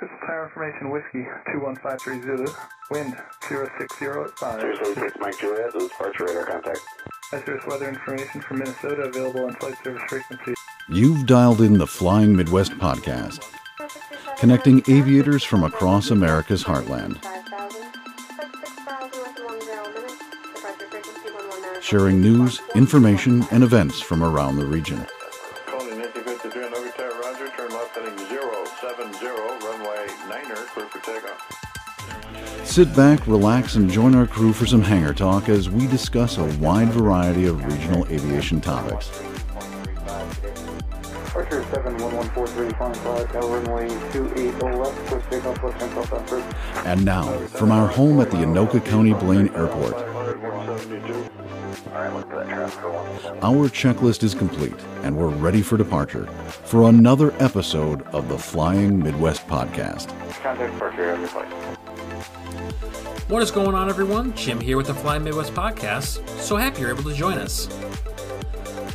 Crystal Tower Information Whiskey 21530, wind 060 at 5. 076 Mike Juliet, this is departure radar contact. Hazardous weather information from Minnesota available on flight service frequency. You've dialed in the Flying Midwest podcast, connecting aviators from across America's heartland, sharing news, information, and events from around the region. Sit back, relax, and join our crew for some hangar talk as we discuss a wide variety of regional aviation topics. Departure 71143, flying flag, tower runway 280 left, push takeoff, left hand south first. And now, from our home at the Anoka County Blaine Airport, our checklist is complete and we're ready for departure for another episode of the Flying Midwest podcast. What is going on, everyone? Jim here with the Fly Midwest podcast. So happy you're able to join us.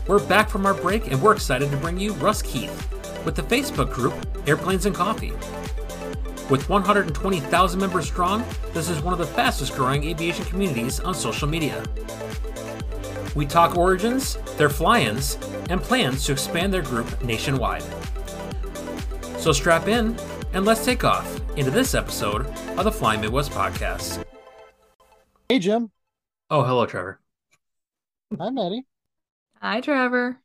We're back from our break and we're excited to bring you Russ Keith with the Facebook group Airplanes and Coffee. With 120,000 members strong, this is one of the fastest growing aviation communities on social media. We talk origins, their fly ins, and plans to expand their group nationwide. So strap in and let's take off into this episode of the Fly Midwest podcast. Hey, Jim. Oh, hello, Trevor. Hi, Maddie. Hi, Trevor.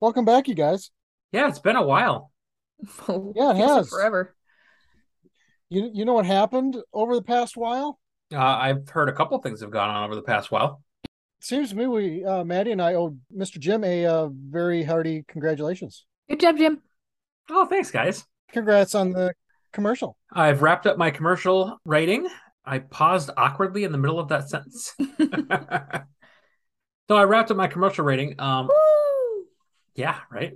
Welcome back, you guys. Yeah, it's been a while. Yeah, it has. forever. You you know what happened over the past while? Uh, I've heard a couple things have gone on over the past while. Seems to me we uh, Maddie and I owe Mr. Jim a uh, very hearty congratulations. Good job, Jim. Oh, thanks, guys. Congrats on the commercial. I've wrapped up my commercial writing. I paused awkwardly in the middle of that sentence. so I wrapped up my commercial rating. Um, yeah, right.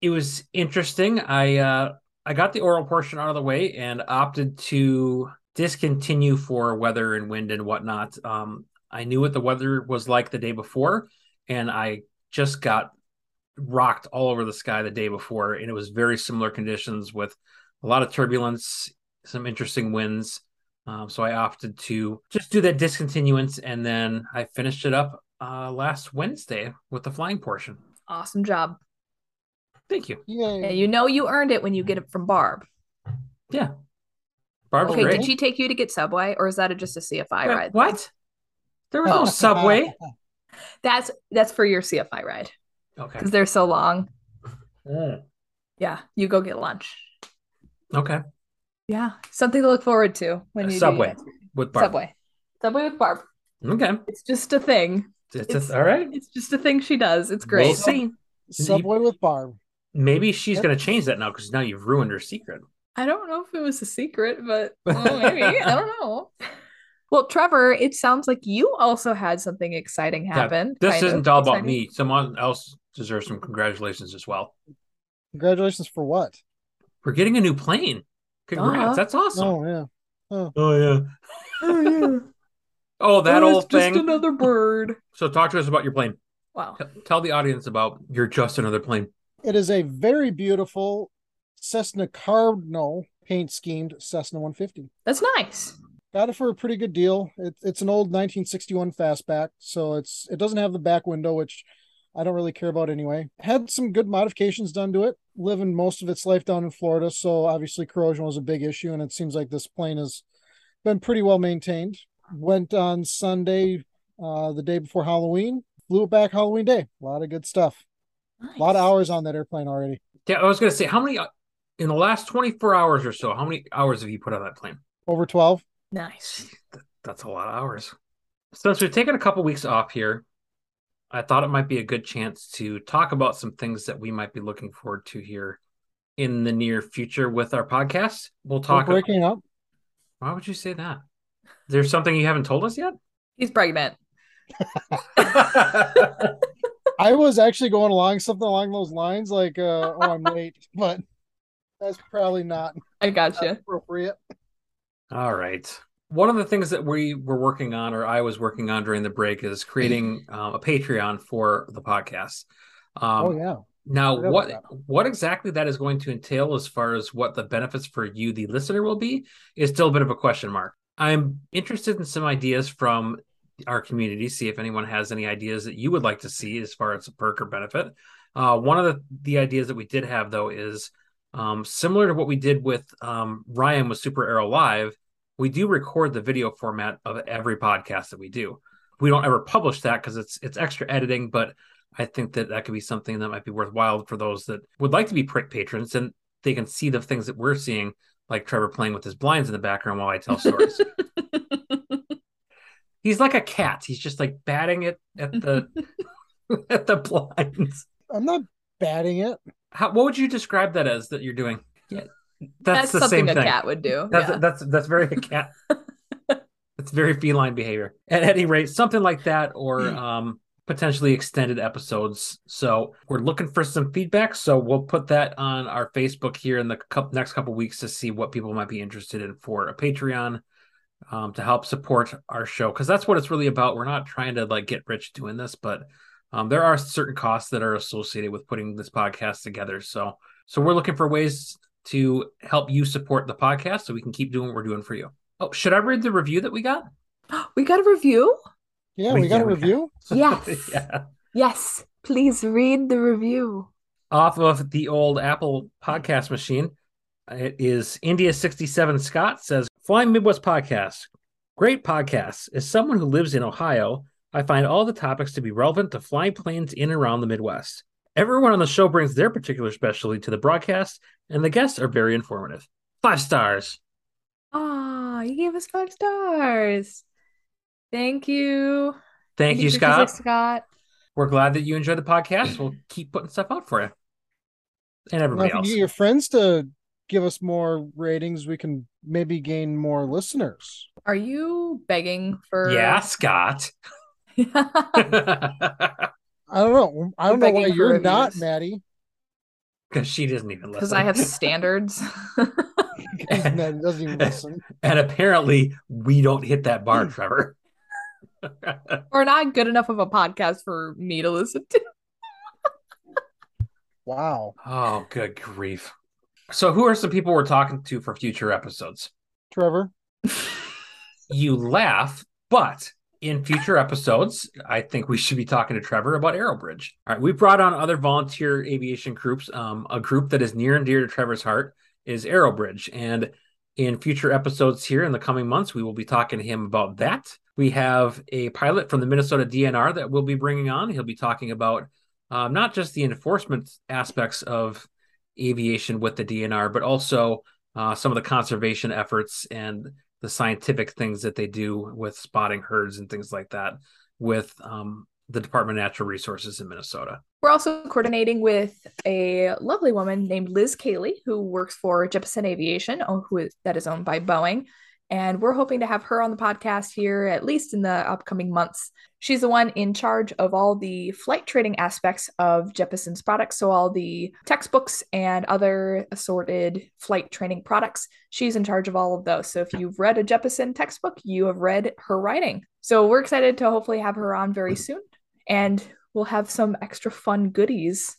It was interesting. I uh, I got the oral portion out of the way and opted to discontinue for weather and wind and whatnot. Um, I knew what the weather was like the day before, and I just got rocked all over the sky the day before, and it was very similar conditions with a lot of turbulence, some interesting winds. Um, so I opted to just do that discontinuance, and then I finished it up uh, last Wednesday with the flying portion. Awesome job. Thank you. Yay. Yeah, you know you earned it when you get it from Barb. Yeah, Barb's Okay, great. did she take you to get Subway, or is that a, just a CFI Wait, ride? What? There was Oh. no subway. That's that's for your CFI ride Okay. because they're so long. Mm, Yeah, you go get lunch. Okay. Yeah, something to look forward to when you Subway your- with Barb. Subway, Subway with Barb. Okay. It's just a thing. It's, It's- all right. It's just a thing she does. It's great. We'll great. see. Subway with Barb. Maybe she's going to change that now because now you've ruined her secret. I don't know if it was a secret, but well, maybe. I don't know. Well, Trevor, it sounds like you also had something exciting Yeah, happen. this isn't all about exciting. me. Someone else deserves some congratulations as well. Congratulations for what? We're getting a new plane. Congrats. Duh. That's awesome. Oh yeah. Oh, yeah. Oh, yeah. Oh, that Oh, old it's just thing. another bird. So, talk to us about your plane. Wow. T- Tell the audience about your just another plane. It is a very beautiful Cessna Cardinal paint schemed Cessna 150. That's nice. Got it for a pretty good deal. It, it's an old 1961 fastback, so it's it doesn't have the back window, which I don't really care about anyway. Had some good modifications done to it. Living most of its life down in Florida, so obviously corrosion was a big issue, and it seems like this plane has been pretty well maintained. Went on Sunday, uh, the day before Halloween. Flew it back Halloween day. A lot of good stuff. A lot of hours on that airplane already. Yeah, I was going to say, how many, uh, in the last 24 hours or so, how many hours have you put on that plane? Over 12. Nice. That's a lot of hours. Since we've taken a couple weeks off here, I thought it might be a good chance to talk about some things that we might be looking forward to here in the near future with our podcast. We'll We're talk. breaking up. Why would you say that? There's something you haven't told us yet? He's pregnant. I was actually going along something along those lines, like, uh, oh, I'm late, but that's probably not I got gotcha. appropriate. All right. One of the things that we were working on, or I was working on during the break, is creating um, a Patreon for the podcast. Um, oh, yeah. Now, what what exactly that is going to entail as far as what the benefits for you, the listener, will be, is still a bit of a question mark. I'm interested in some ideas from our community. See if anyone has any ideas that you would like to see as far as a perk or benefit. Uh, one of the the ideas that we did have though is um, similar to what we did with um, Ryan with Super Arrow Live. We do record the video format of every podcast that we do. We don't ever publish that because it's it's extra editing, but I think that that could be something that might be worthwhile for those that would like to be prick patrons and they can see the things that we're seeing, like Trevor playing with his blinds in the background while I tell stories. He's like a cat. He's just like batting it at the at the blinds. I'm not batting it. How, what would you describe that as that you're doing? Yeah, That's, that's, the something same a thing. cat would do. That's yeah. that's that's very a cat. It's very feline behavior. At any rate, something like that, or um, potentially extended episodes. So we're looking for some feedback. So we'll put that on our Facebook here in the next couple weeks to see what people might be interested in for a Patreon um, to help support our show because that's what it's really about. We're not trying to like get rich doing this, but um, there are certain costs that are associated with putting this podcast together. So so we're looking for ways to help you support the podcast so we can keep doing what we're doing for you. Oh, should I read the review that we got? we got a review. Yeah, We- we got yeah, a we got- review. Yes. yeah. Yes. Please read the review. Off of the old Apple podcast machine. It is India 67 Scott says, Flying Midwest Podcast. Great podcast. As someone who lives in Ohio, I find all the topics to be relevant to flying planes in and around the Midwest. Everyone on the show brings their particular specialty to the broadcast, and the guests are very informative. Five stars. Ah, you gave us five stars. Thank you. Thank you, 56 Scott. Scott. We're glad that you enjoyed the podcast. We'll keep putting stuff out for you. And Now, everybody if you else. get your friends to give us more ratings, we can maybe gain more listeners. Are you begging for? Yeah, Scott. I don't know. I don't know why you're not. Maddie. Because she doesn't even listen. Because I have standards. Because Maddie doesn't even listen. and apparently we don't hit that bar, Trevor. We're not good enough of a podcast for me to listen to. Wow. oh, good grief. So who are some people we're talking to for future episodes? Trevor. You laugh, but in future episodes, I think we should be talking to Trevor about Aerobridge. All right, we brought on other volunteer aviation groups. Um, a group that is near and dear to Trevor's heart is Aerobridge, and in future episodes here in the coming months, we will be talking to him about that. We have a pilot from the Minnesota DNR that we'll be bringing on. He'll be talking about um, not just the enforcement aspects of aviation with the DNR, but also uh, some of the conservation efforts and the scientific things that they do with spotting herds and things like that with um, the Department of Natural Resources in Minnesota. We're also coordinating with a lovely woman named Liz Cayley, who works for Jeppesen Aviation, oh, who is, that is owned by Boeing. And we're hoping to have her on the podcast here at least in the upcoming months. She's the one in charge of all the flight training aspects of Jeppesen's products. So, all the textbooks and other assorted flight training products. She's in charge of all of those. So, if you've read a Jeppesen textbook, you have read her writing. So, we're excited to hopefully have her on very soon. And we'll have some extra fun goodies.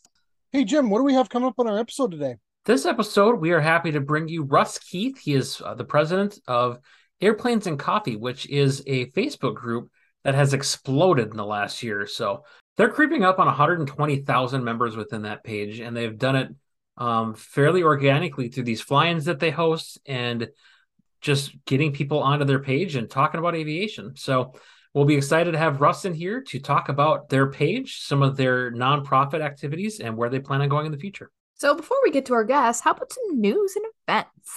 Hey, Jim, what do we have coming up on our episode today? This episode, we are happy to bring you Russ Keith. He is uh, the president of Airplanes and Coffee, which is a Facebook group that has exploded in the last year or so. They're creeping up on 120,000 members within that page, and they've done it um, fairly organically through these fly-ins that they host and just getting people onto their page and talking about aviation. So we'll be excited to have Russ in here to talk about their page, some of their nonprofit activities, and where they plan on going in the future. So, before we get to our guests, how about some news and events?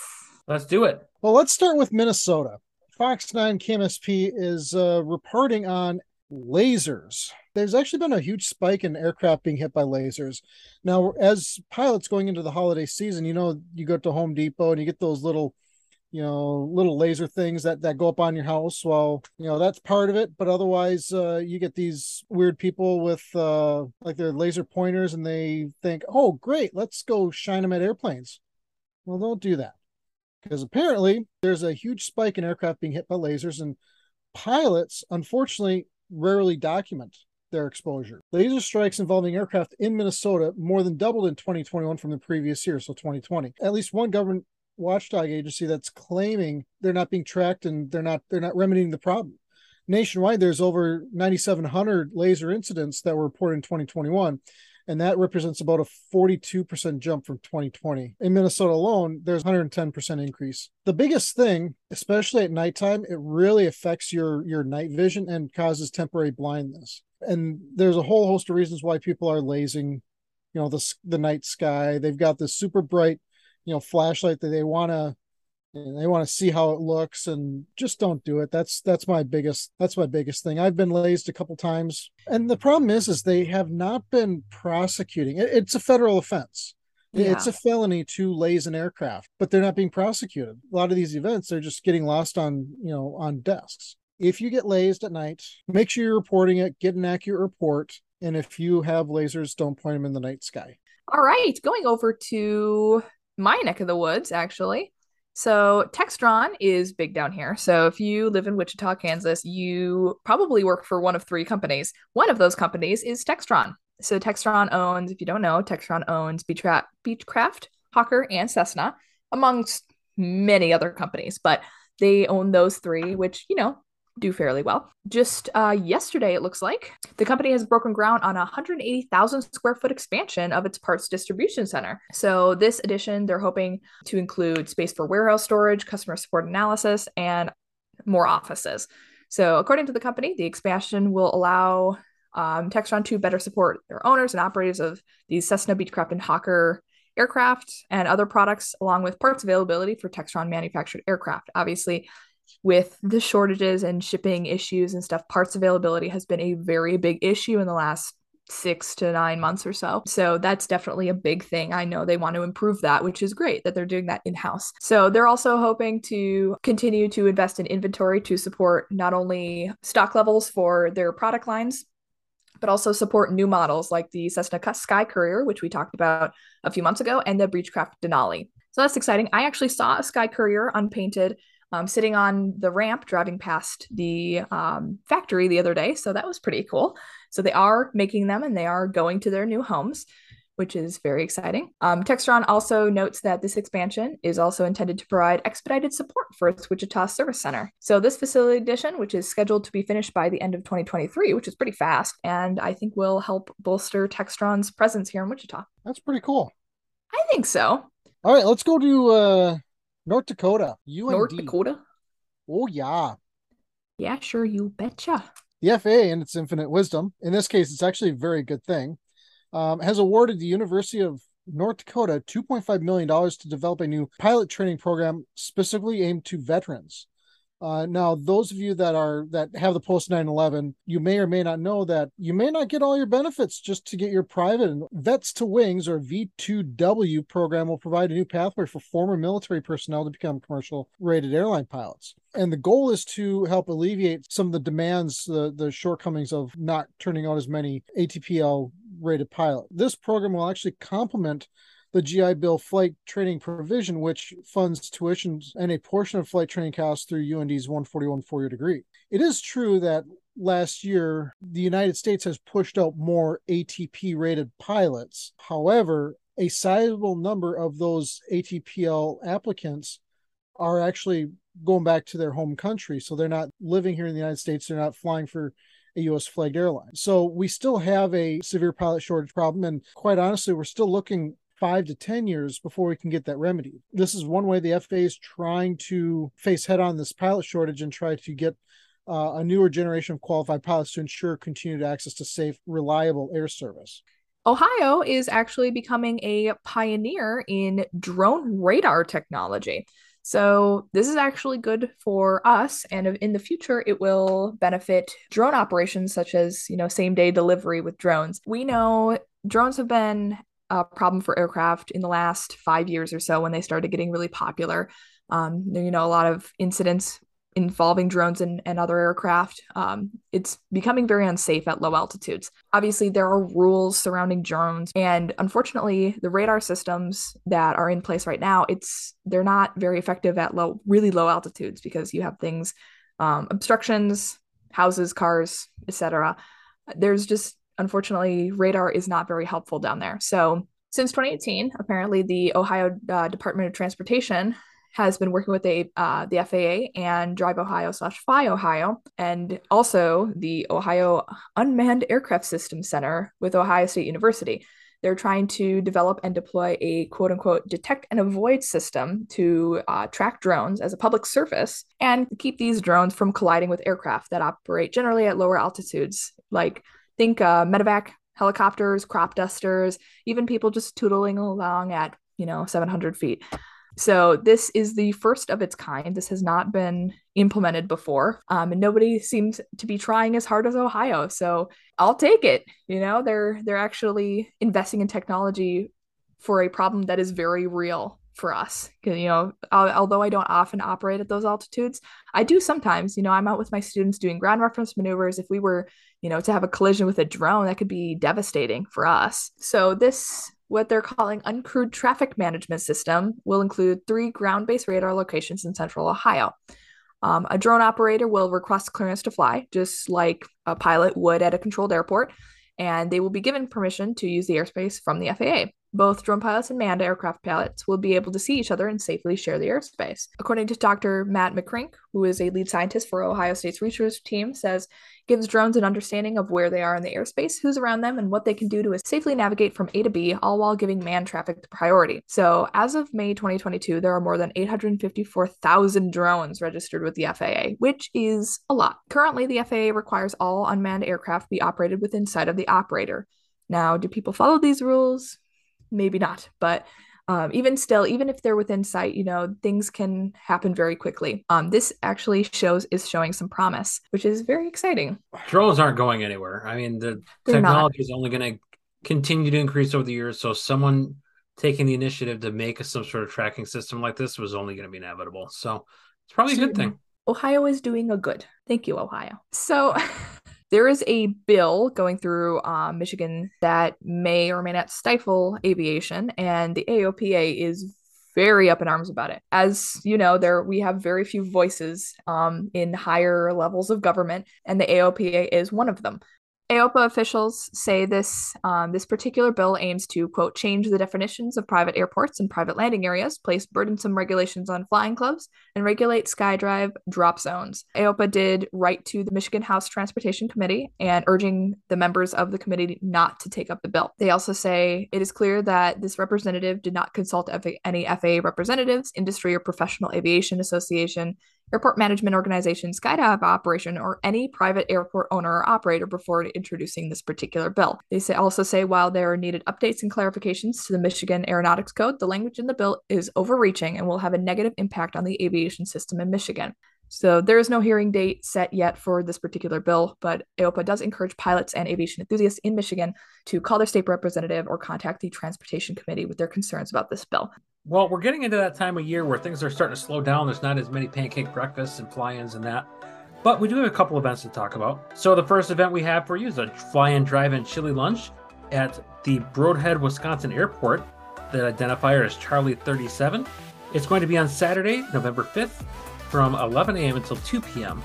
Let's do it. Well, let's start with Minnesota. Fox 9 KMSP is uh, reporting on lasers. There's actually been a huge spike in aircraft being hit by lasers. Now, as pilots going into the holiday season, you know, you go to Home Depot and you get those little, you know, little laser things that, that go up on your house. Well, you know, that's part of it. But otherwise, uh, you get these weird people with uh, like their laser pointers and they think, oh, great, let's go shine them at airplanes. Well, don't do that because apparently there's a huge spike in aircraft being hit by lasers and pilots unfortunately rarely document their exposure. Laser strikes involving aircraft in Minnesota more than doubled in 2021 from the previous year, so 2020. At least one government watchdog agency that's claiming they're not being tracked and they're not they're not remedying the problem. Nationwide, there's over 9,700 laser incidents that were reported in 2021 and that represents about a 42% jump from 2020. In Minnesota alone, there's 110% increase. The biggest thing, especially at nighttime, it really affects your your night vision and causes temporary blindness. And there's a whole host of reasons why people are lazing, you know, the the night sky. They've got this super bright, you know, flashlight that they want to and they want to see how it looks and just don't do it. That's that's my biggest that's my biggest thing. I've been lased a couple times. And the problem is is they have not been prosecuting. It, it's a federal offense. Yeah. it's a felony to laze an aircraft but they're not being prosecuted. A lot of these events they're just getting lost on you know on desks. If you get lased at night make sure you're reporting it get an accurate report and if you have lasers don't point them in the night sky. All right going over to my neck of the woods actually so Textron is big down here. So if you live in Wichita, Kansas, you probably work for one of three companies. One of those companies is Textron. So Textron owns, if you don't know, Textron owns Beechcraft, Beechcraft Hawker, and Cessna, amongst many other companies. But they own those three, which, you know, do fairly well. Just uh, yesterday, it looks like the company has broken ground on a 180,000 square foot expansion of its parts distribution center. So, this addition, they're hoping to include space for warehouse storage, customer support analysis, and more offices. So, according to the company, the expansion will allow um, Textron to better support their owners and operators of these Cessna Beechcraft and Hawker aircraft and other products, along with parts availability for Textron manufactured aircraft. Obviously, with the shortages and shipping issues and stuff, parts availability has been a very big issue in the last six to nine months or so. So that's definitely a big thing. I know they want to improve that, which is great that they're doing that in house. So they're also hoping to continue to invest in inventory to support not only stock levels for their product lines, but also support new models like the Cessna Sky Courier, which we talked about a few months ago, and the Beechcraft Denali. So that's exciting. I actually saw a Sky Courier unpainted um, sitting on the ramp driving past the um, factory the other day. So that was pretty cool. So they are making them and they are going to their new homes, which is very exciting. Um, Textron also notes that this expansion is also intended to provide expedited support for its Wichita Service Center. So this facility addition, which is scheduled to be finished by the end of 2023, which is pretty fast, and I think will help bolster Textron's presence here in Wichita. That's pretty cool. I think so. All right, let's go to uh, North Dakota. UND. North Dakota. Oh yeah. Yeah, sure. You betcha. The FAA, in its infinite wisdom, in this case, it's actually a very good thing, um, has awarded the University of North Dakota $2.5 million to develop a new pilot training program specifically aimed to veterans. Uh, now, those of you that are that have the post 911, you may or may not know that you may not get all your benefits just to get your private and Vets to Wings or V2W program will provide a new pathway for former military personnel to become commercial rated airline pilots. And the goal is to help alleviate some of the demands, the, the shortcomings of not turning out as many ATPL rated pilot. This program will actually complement the GI Bill flight training provision, which funds tuitions and a portion of flight training costs through UND's 141 four year degree. It is true that last year the United States has pushed out more ATP rated pilots. However, a sizable number of those ATPL applicants are actually going back to their home country. So they're not living here in the United States, they're not flying for a US flagged airline. So we still have a severe pilot shortage problem. And quite honestly, we're still looking five to 10 years before we can get that remedy. This is one way the FAA is trying to face head on this pilot shortage and try to get uh, a newer generation of qualified pilots to ensure continued access to safe, reliable air service. Ohio is actually becoming a pioneer in drone radar technology. So, this is actually good for us and in the future it will benefit drone operations such as, you know, same-day delivery with drones. We know drones have been a problem for aircraft in the last five years or so when they started getting really popular. Um, you know, a lot of incidents involving drones and, and other aircraft. Um, it's becoming very unsafe at low altitudes. Obviously, there are rules surrounding drones, and unfortunately, the radar systems that are in place right now, it's they're not very effective at low, really low altitudes because you have things, um, obstructions, houses, cars, etc. there's just unfortunately radar is not very helpful down there. So since 2018, apparently the Ohio uh, Department of Transportation has been working with the uh, the FAA and Drive Ohio slash Fly Ohio, and also the Ohio Unmanned Aircraft Systems Center with Ohio State University. They're trying to develop and deploy a quote unquote detect and avoid system to uh, track drones as a public service and keep these drones from colliding with aircraft that operate generally at lower altitudes. Like, think uh, medevac helicopters, crop dusters, even people just tootling along at, you know, 700 feet. So this is the first of its kind. This has not been implemented before, um, and nobody seems to be trying as hard as Ohio. So I'll take it. You know, they're they're actually investing in technology for a problem that is very real for us. You know, although I don't often operate at those altitudes, I do sometimes. You know, I'm out with my students doing ground reference maneuvers. If we were, you know, to have a collision with a drone, that could be devastating for us. So this what they're calling uncrewed traffic management system will include three ground-based radar locations in central Ohio. Um, a drone operator will request clearance to fly, just like a pilot would at a controlled airport, and they will be given permission to use the airspace from the FAA. Both drone pilots and manned aircraft pilots will be able to see each other and safely share the airspace. According to Dr. Matt McCrink, who is a lead scientist for Ohio State's research team, says gives drones an understanding of where they are in the airspace, who's around them, and what they can do to safely navigate from A to B, all while giving manned traffic the priority. So, as of May 2022, there are more than 854,000 drones registered with the FAA, which is a lot. Currently, the FAA requires all unmanned aircraft be operated within sight of the operator. Now, do people follow these rules? Maybe not but um, even still even if they're within sight you know things can happen very quickly. Um, this actually shows is showing some promise which is very exciting. Drones aren't going anywhere. I mean the They're technology not. is only going to continue to increase over the years so someone taking the initiative to make some sort of tracking system like this was only going to be inevitable. So it's probably a good thing. Ohio is doing a good. Thank you ohio. So There is a bill going through uh, Michigan that may or may not stifle aviation, and the AOPA is very up in arms about it. As you know, there we have very few voices um, in higher levels of government, and the AOPA is one of them. AOPA officials say this um, this particular bill aims to quote change the definitions of private airports and private landing areas, place burdensome regulations on flying clubs, and regulate skydive drop zones. AOPA did write to the Michigan House Transportation Committee and urging the members of the committee not to take up the bill. They also say it is clear that this representative did not consult any FAA representatives, industry or professional aviation association, airport management organization, skydive operation, or any private airport owner or operator before introducing this particular bill. They say, also say while there are needed updates and clarifications to the Michigan Aeronautics Code, the language in the bill is overreaching and will have a negative impact on the aviation system in Michigan. So there is no hearing date set yet for this particular bill, but AOPA does encourage pilots and aviation enthusiasts in Michigan to call their state representative or contact the Transportation Committee with their concerns about this bill. Well, we're getting into that time of year where things are starting to slow down. There's not as many pancake breakfasts and fly-ins and that. But we do have a couple events to talk about. So the first event we have for you is a fly-in drive-in chili lunch at the Brodhead, Wisconsin airport. The identifier is Charlie 37. It's going to be on Saturday, November 5th from 11 a.m. until 2 p.m.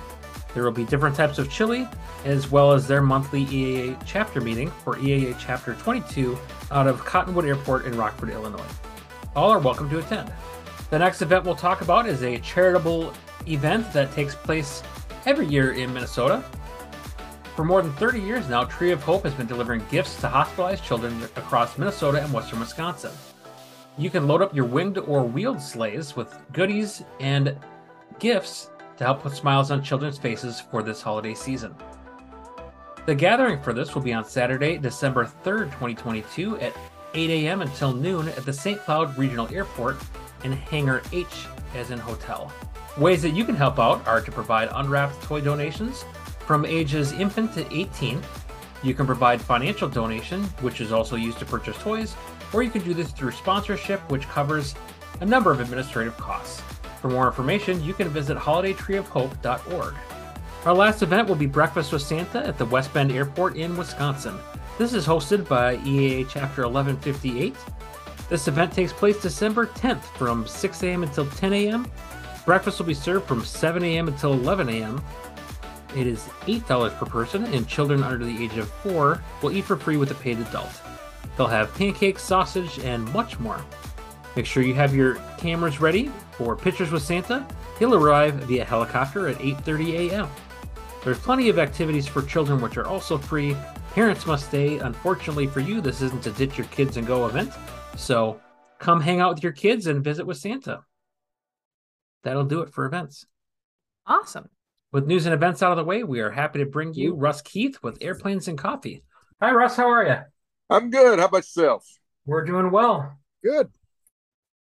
There will be different types of chili, as well as their monthly EAA chapter meeting for EAA Chapter 22 out of Cottonwood Airport in Rockford, Illinois. All are welcome to attend. The next event we'll talk about is a charitable event that takes place every year in Minnesota. For more than 30 years now, Tree of Hope has been delivering gifts to hospitalized children across Minnesota and western Wisconsin. You can load up your winged or wheeled sleighs with goodies and gifts to help put smiles on children's faces for this holiday season. The gathering for this will be on Saturday, December 3rd, 2022 at 8 a.m. until noon at the St. Cloud Regional Airport in Hangar H, as in hotel. Ways that you can help out are to provide unwrapped toy donations from ages infant to 18. You can provide financial donation, which is also used to purchase toys, or you can do this through sponsorship, which covers a number of administrative costs. For more information, you can visit holiday.treeofhope.org. Our last event will be Breakfast with Santa at the West Bend Airport in Wisconsin. This is hosted by EAA Chapter 1158. This event takes place December 10th from 6 a.m. until 10 a.m. Breakfast will be served from 7 a.m. until 11 a.m. It is $8 per person, and children under the age of 4 will eat for free with a paid adult. They'll have pancakes, sausage, and much more. Make sure you have your cameras ready for pictures with Santa. He'll arrive via helicopter at 8:30 a.m. There's plenty of activities for children which are also free. Parents must stay. Unfortunately for you, this isn't a ditch your kids and go event. So come hang out with your kids and visit with Santa. That'll do it for events. Awesome. With news and events out of the way, we are happy to bring you Russ Keith with Airplanes and Coffee. Hi, Russ. How are you? I'm good. How about yourself? We're doing well. Good.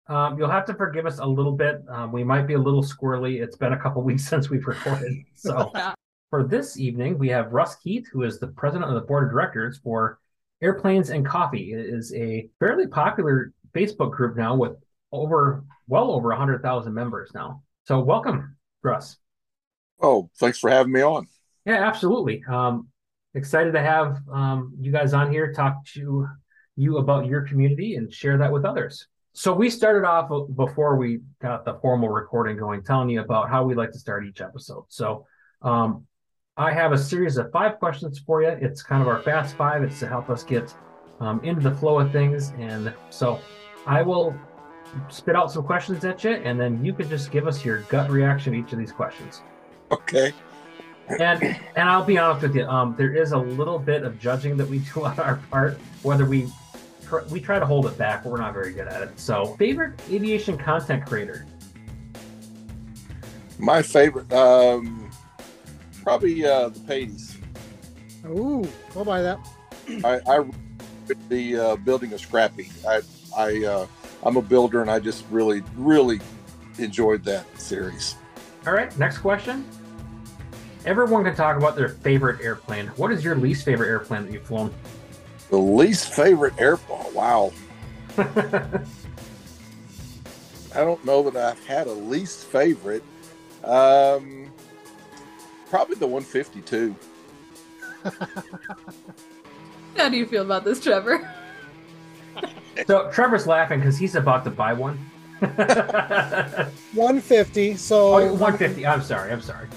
Um, you'll have to forgive us a little bit. Um, we might be a little squirrely. It's been a couple weeks since we've recorded. So for this evening, we have Russ Keith, who is the president of the board of directors for Airplanes and Coffee. It is a fairly popular Facebook group now with over well over 100,000 members now. So welcome, Russ. Oh, thanks for having me on. Yeah, absolutely. Um, excited to have um, you guys on here talk to you about your community and share that with others. So we started off before we got the formal recording going, telling you about how we like to start each episode. So um, I have a series of five questions for you. It's kind of our fast five. It's to help us get um, into the flow of things. And so I will spit out some questions at you, and then you can just give us your gut reaction to each of these questions. Okay. And and I'll be honest with you, um, there is a little bit of judging that we do on our part, whether we we try to hold it back, but we're not very good at it. So, favorite aviation content creator? My favorite, um, probably uh, the Pateys. Ooh, I'll buy that. I, I the uh, building a Scrappy. I, I, uh, I'm a builder, and I just really, really enjoyed that series. All right, next question. Everyone can talk about their favorite airplane. What is your least favorite airplane that you've flown? The least favorite airplane. Wow. I don't know that I've had a least favorite. Um, probably the 152. How do you feel about this, Trevor? so Trevor's laughing because he's about to buy one. 150. So oh, 150. I'm sorry. I'm sorry.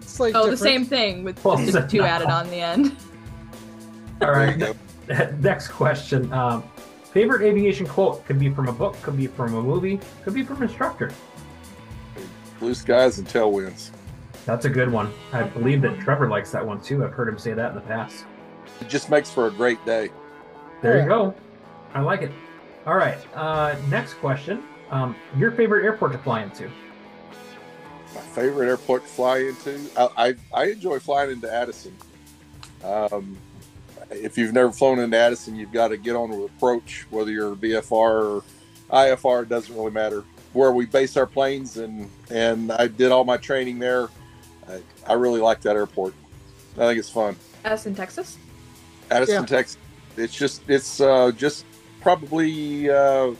It's like oh, different. the same thing with Well, just two no. added on the end. All There right. you go. Next question. Um, favorite aviation quote could be from a book, could be from a movie, could be from an instructor. Blue skies and tailwinds. That's a good one. I believe that Trevor likes that one too. I've heard him say that in the past. It just makes for a great day. There Yeah. you go. I like it. All right. Uh, next question. Um, your favorite airport to fly into? My favorite airport to fly into. I I, I enjoy flying into Addison. Um, if you've never flown into Addison, you've got to get on with approach, whether you're VFR or IFR. It doesn't really matter. Where we base our planes, and and I did all my training there. I, I really like that airport. I think it's fun. Addison, Texas. Addison, Yeah. Texas. It's just it's uh, just probably uh,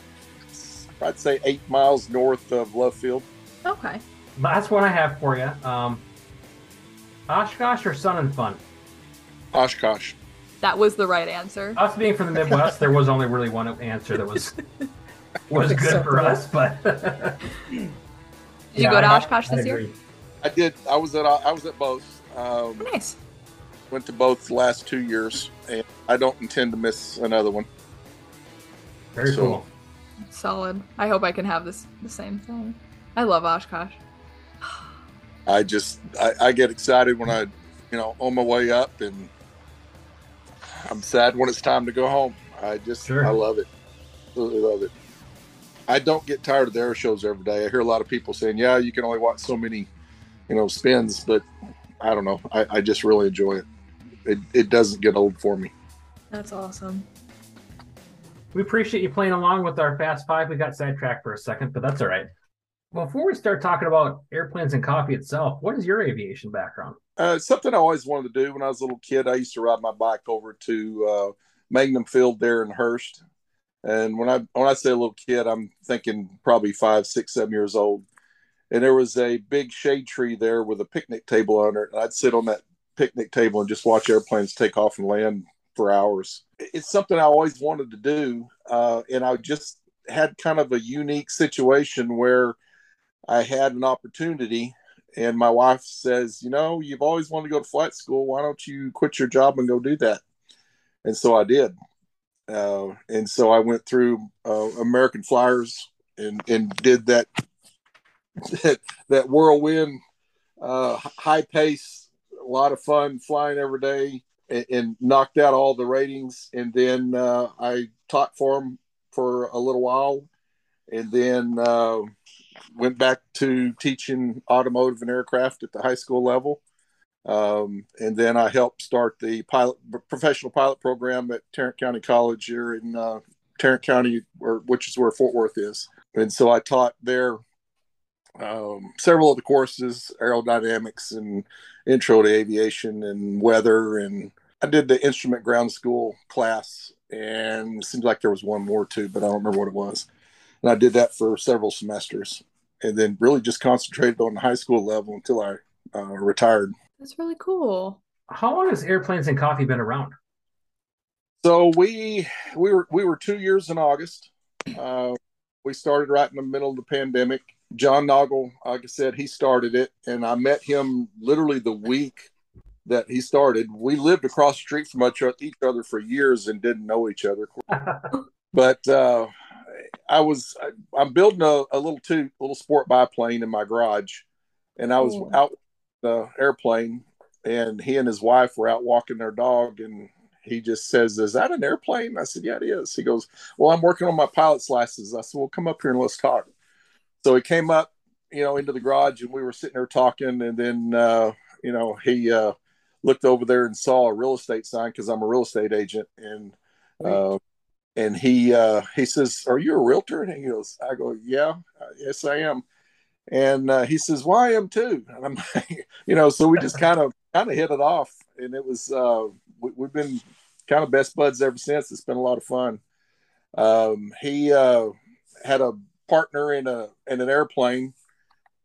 I'd say eight miles north of Love Field. Okay. That's what I have for you. Um, Oshkosh or Sun and Fun? Oshkosh. That was the right answer. Us being from the Midwest, there was only really one answer that was was good for us. But Did you go to Oshkosh this year? I did. I was at I was at both. Um, Nice. went to both the last two years, and I don't intend to miss another one. Very So- cool. Solid. I hope I can have this the same thing. I love Oshkosh. I just I, I get excited when I, you know, on my way up, and I'm sad when it's time to go home. I just Sure. I love it, absolutely love it. I don't get tired of the air shows every day. I hear a lot of people saying, "Yeah, you can only watch so many, you know, spins," but I don't know. I, I just really enjoy it. It it doesn't get old for me. That's awesome. We appreciate you playing along with our Fast Five. We got sidetracked for a second, but that's all right. Before we start talking about airplanes and coffee itself, what is your aviation background? Uh, something I always wanted to do when I was a little kid. I used to ride my bike over to uh, Mangham Field there in Hurst, and when I when I say a little kid, I'm thinking probably five, six, seven years old. And there was a big shade tree there with a picnic table under it. And I'd sit on that picnic table and just watch airplanes take off and land for hours. It's something I always wanted to do, uh, and I just had kind of a unique situation where I had an opportunity and my wife says, "You know, you've always wanted to go to flight school. Why don't you quit your job and go do that?" And so I did. Uh, and so I went through uh, American Flyers and and did that that, that whirlwind, uh, high pace, a lot of fun flying every day, and, and knocked out all the ratings. And then uh, I taught for them for a little while, and then uh, went back to teaching automotive and aircraft at the high school level. Um, and then I helped start the pilot professional pilot program at Tarrant County College here in uh, Tarrant County, or, which is where Fort Worth is. And so I taught there um, several of the courses, aerodynamics and intro to aviation and weather. And I did the instrument ground school class, and it seems like there was one more too, but I don't remember what it was. And I did that for several semesters, and then really just concentrated on the high school level until I uh, retired. That's really cool. How long has airplanes and coffee been around? So we we were we were two years in August. Uh, we started right in the middle of the pandemic. John Noggle, like I said, he started it, and I met him literally the week that he started. We lived across the street from each other for years and didn't know each other. but uh, I was I'm building a, a little two little sport biplane in my garage, and I was Ooh. out the airplane, and he and his wife were out walking their dog, and he just says, "Is that an airplane?" I said, "Yeah, it is." He goes, "Well, I'm working on my pilot's license." I said, "Well, come up here and let's talk." So he came up, you know, into the garage, and we were sitting there talking, and then uh, you know he uh, looked over there and saw a real estate sign because I'm a real estate agent, and uh, and he uh, he says, "Are you a realtor?" And he goes, "I go, yeah, yes, I am." And uh, he says, "Well, I am too." And I'm, you know, so we just kind of kind of hit it off, and it was uh, we, have been kind of best buds ever since. It's been a lot of fun. Um, he uh, had a partner in a in an airplane,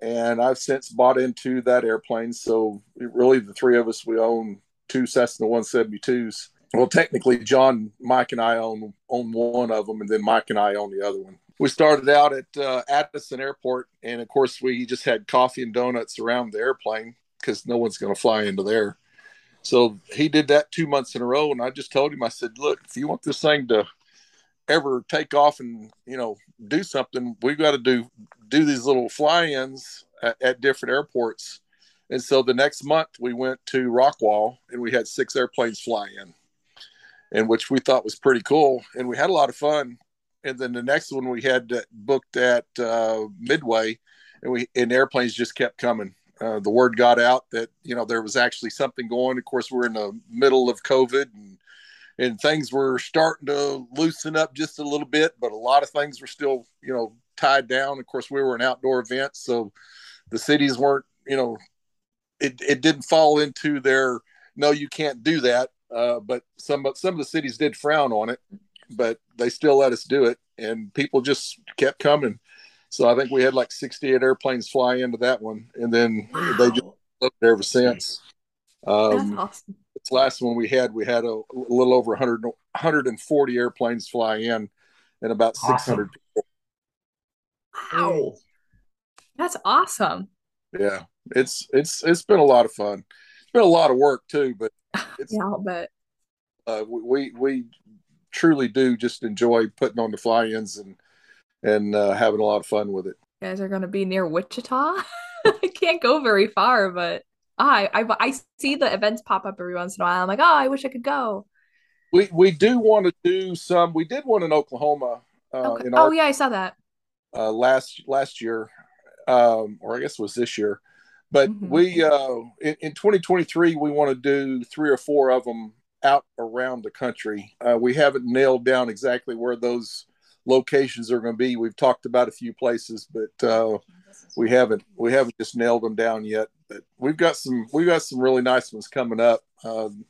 and I've since bought into that airplane. So really, the three of us we own two Cessna 172s well, technically, John, Mike, and I own own one of them, and then Mike and I own the other one. We started out at uh, Addison Airport, and of course, we just had coffee and donuts around the airplane because no one's going to fly into there. So he did that two months in a row, and I just told him, I said, "Look, if you want this thing to ever take off and you know do something, we've got to do do these little fly-ins at, at different airports." And so the next month we went to Rockwall, and we had six airplanes fly in and which we thought was pretty cool. And we had a lot of fun. And then the next one we had booked at uh, Midway, and we and airplanes just kept coming. Uh, the word got out that you know there was actually something going. Of course, we're in the middle of COVID, and and things were starting to loosen up just a little bit, but a lot of things were still you know tied down. Of course, we were an outdoor event, so the cities weren't you know it it didn't fall into their no you can't do that uh, but some some of the cities did frown on it, but they still let us do it, and people just kept coming. So I think we had like 68 airplanes fly into that one, and then wow. they just loved it ever since. Um, That's awesome. This last one we had, we had a, a little over 100, 140 airplanes fly in, and about awesome. 600 people. Wow, that's awesome. Yeah, it's it's it's been a lot of fun. It's been a lot of work too, but yeah, I'll bet. Uh, we we truly do just enjoy putting on the fly-ins and and uh, having a lot of fun with it. You guys are going to be near Wichita. I can't go very far, but I, I I see the events pop up every once in a while. I'm like, oh, I wish I could go. We we do want to do some. We did one in Oklahoma. Uh, okay. in oh yeah, I saw that. Uh, last last year, um, or I guess it was this year. But mm-hmm. we uh, in, in 2023 we want to do three or four of them out around the country. Uh, we haven't nailed down exactly where those locations are going to be. We've talked about a few places, but uh, we haven't we haven't just nailed them down yet. But we've got some we've got some really nice ones coming up. Um,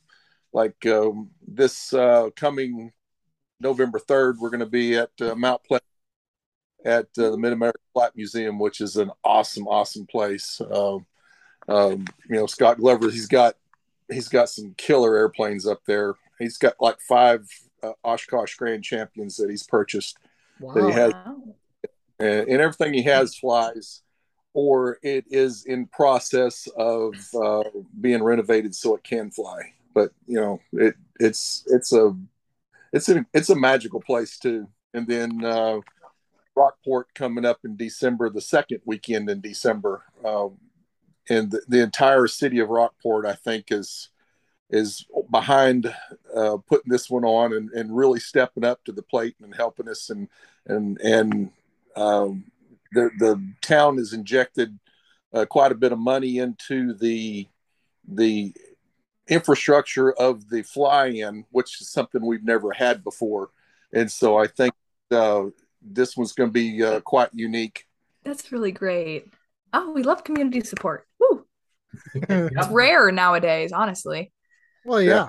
like um, this uh, coming November third, we're going to be at uh, Mount Pleasant at uh, the Mid American Flight Museum, which is an awesome, awesome place. Um, um, you know, Scott Glover, he's got he's got some killer airplanes up there. He's got like five uh, Oshkosh Grand Champions that he's purchased wow. that he has, and, and, everything he has flies or it is in process of uh, being renovated so it can fly. But you know, it it's it's a it's a it's a magical place too. And then uh, Rockport coming up in December, the second weekend in December, um, and the, the, entire city of Rockport, I think, is is behind uh, putting this one on and, and really stepping up to the plate and helping us and and and um, the the town has injected uh, quite a bit of money into the the infrastructure of the fly-in, which is something we've never had before, and so I think uh, this one's going to be uh, quite unique. That's really great. Oh, we love community support. Woo! it's rare nowadays, honestly. Well, yeah.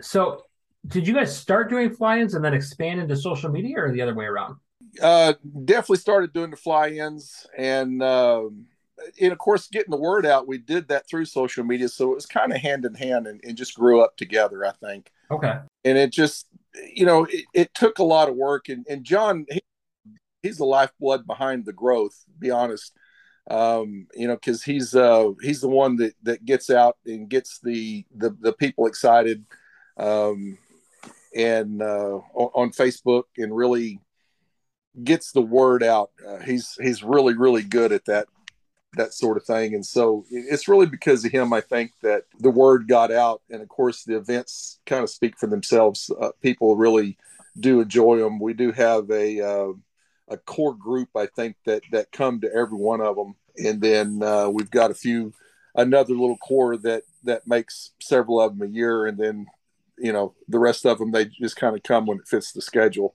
So, did you guys start doing fly-ins and then expand into social media, or the other way around? Uh, definitely started doing the fly-ins, and um, and of course, getting the word out. We did that through social media, so it was kind of hand in hand, and, and just grew up together. I think. Okay. And it just, you know, it, it took a lot of work, and and John, he, he's the lifeblood behind the growth. be honest um, you know, because he's uh, he's the one that that gets out and gets the the, the people excited, um, and uh, on, on Facebook and really gets the word out. Uh, he's he's really really good at that that sort of thing, and so it's really because of him. I think that the word got out, and of course the events kind of speak for themselves. Uh, people really do enjoy them. We do have a uh, a core group I think that that come to every one of them, and then uh, we've got a few another little core that that makes several of them a year, and then you know the rest of them they just kind of come when it fits the schedule,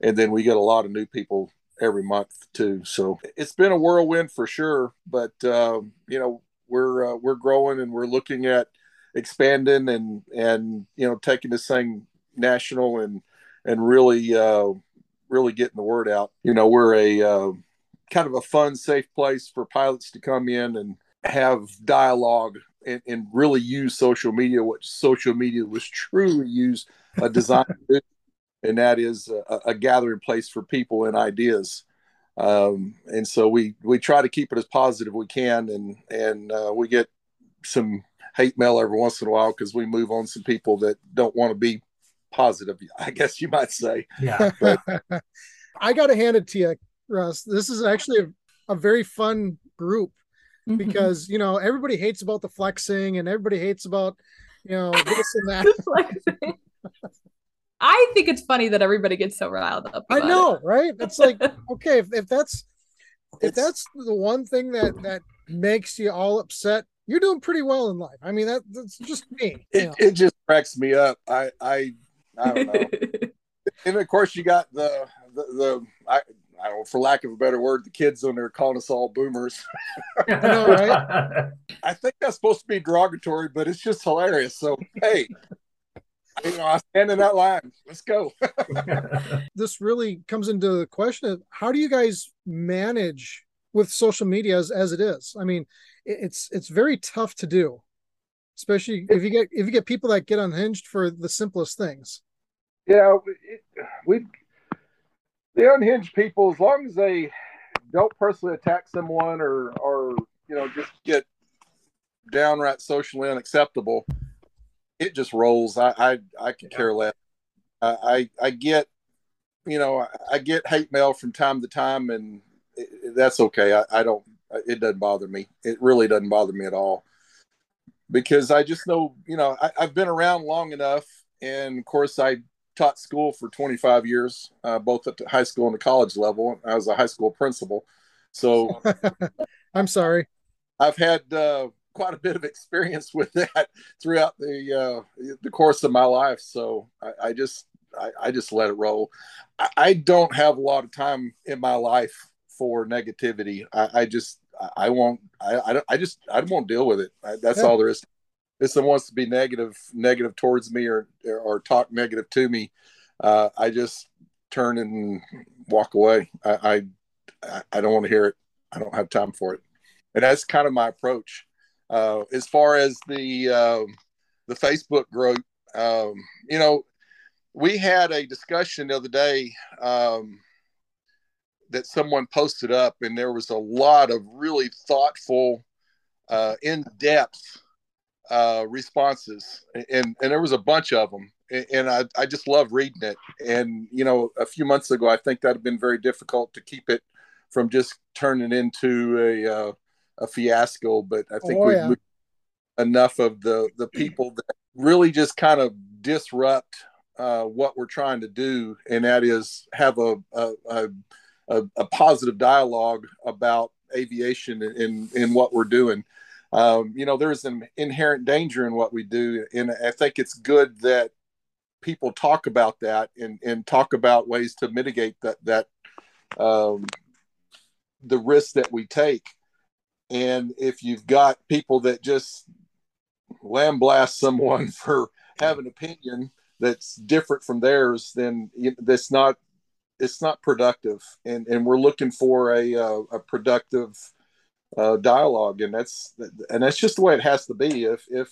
and then we get a lot of new people every month too. So it's been a whirlwind for sure, but um, you know we're uh, we're growing and we're looking at expanding and and you know taking this thing national and and really uh, really getting the word out. You know, we're a uh, kind of a fun, safe place for pilots to come in and have dialogue and, and really use social media, what social media was truly used a design and that is a, a, gathering place for people and ideas. Um, and so we we try to keep it as positive we can, and and uh, we get some hate mail every once in a while because we move on some people that don't want to be positive, I guess you might say. Yeah. But, I got to hand it to you, Russ. This is actually a, a very fun group mm-hmm. because, you know, everybody hates about the flexing and everybody hates about, you know, this and that. I think it's funny that everybody gets so riled up. I know, it. right? It's like, okay, if, if that's if that's the one thing that that makes you all upset, you're doing pretty well in life. I mean, that that's just me. It, it just cracks me up. I I I don't know. and of course, you got the the, the I, I don't know, for lack of a better word, the kids on there calling us all boomers. I know, right? I think that's supposed to be derogatory, but it's just hilarious. So, hey, you know, I stand in that line. Let's go. this really comes into the question of how do you guys manage with social media as, as it is? I mean, it's it's very tough to do especially if you get if you get people that get unhinged for the simplest things. Yeah, it, we the unhinged people, as long as they don't personally attack someone or or you know just get downright socially unacceptable, it just rolls. I I, I can care less. I, I I get you know I get hate mail from time to time, and it, that's okay. I, I don't. It doesn't bother me. It really doesn't bother me at all because I just know, you know, I, have been around long enough. And of course, I taught school for 25 years, uh, both at the high school and the college level. I was a high school principal. So I'm sorry. I've had uh, quite a bit of experience with that throughout the uh, the course of my life. So I, I just I, I, just let it roll. I, I, don't have a lot of time in my life for negativity. I, just I won't. I I, I just I won't deal with it. I, that's yeah. all there is. If someone wants to be negative, negative towards me, or or talk negative to me, uh, I just turn and walk away. I, I I don't want to hear it. I don't have time for it, and that's kind of my approach. Uh, as far as the uh, the Facebook group, um, you know, we had a discussion the other day. Um, that someone posted up, and there was a lot of really thoughtful, uh, in depth uh, responses, and and there was a bunch of them, and I I just love reading it. And you know, a few months ago, I think that had been very difficult to keep it from just turning into a uh, a fiasco. But I think Oh, we've yeah. moved enough of the the people that really just kind of disrupt uh, what we're trying to do, and that is have a a, a, a, positive dialogue about aviation and in what we're doing. Um, you know, there's an inherent danger in what we do, and I think it's good that people talk about that and and talk about ways to mitigate that that um, the risk that we take. And if you've got people that just lambaste someone for having an opinion that's different from theirs, then that's not it's not productive. And and we're looking for a uh, a productive uh, dialogue, and that's and that's just the way it has to be. If if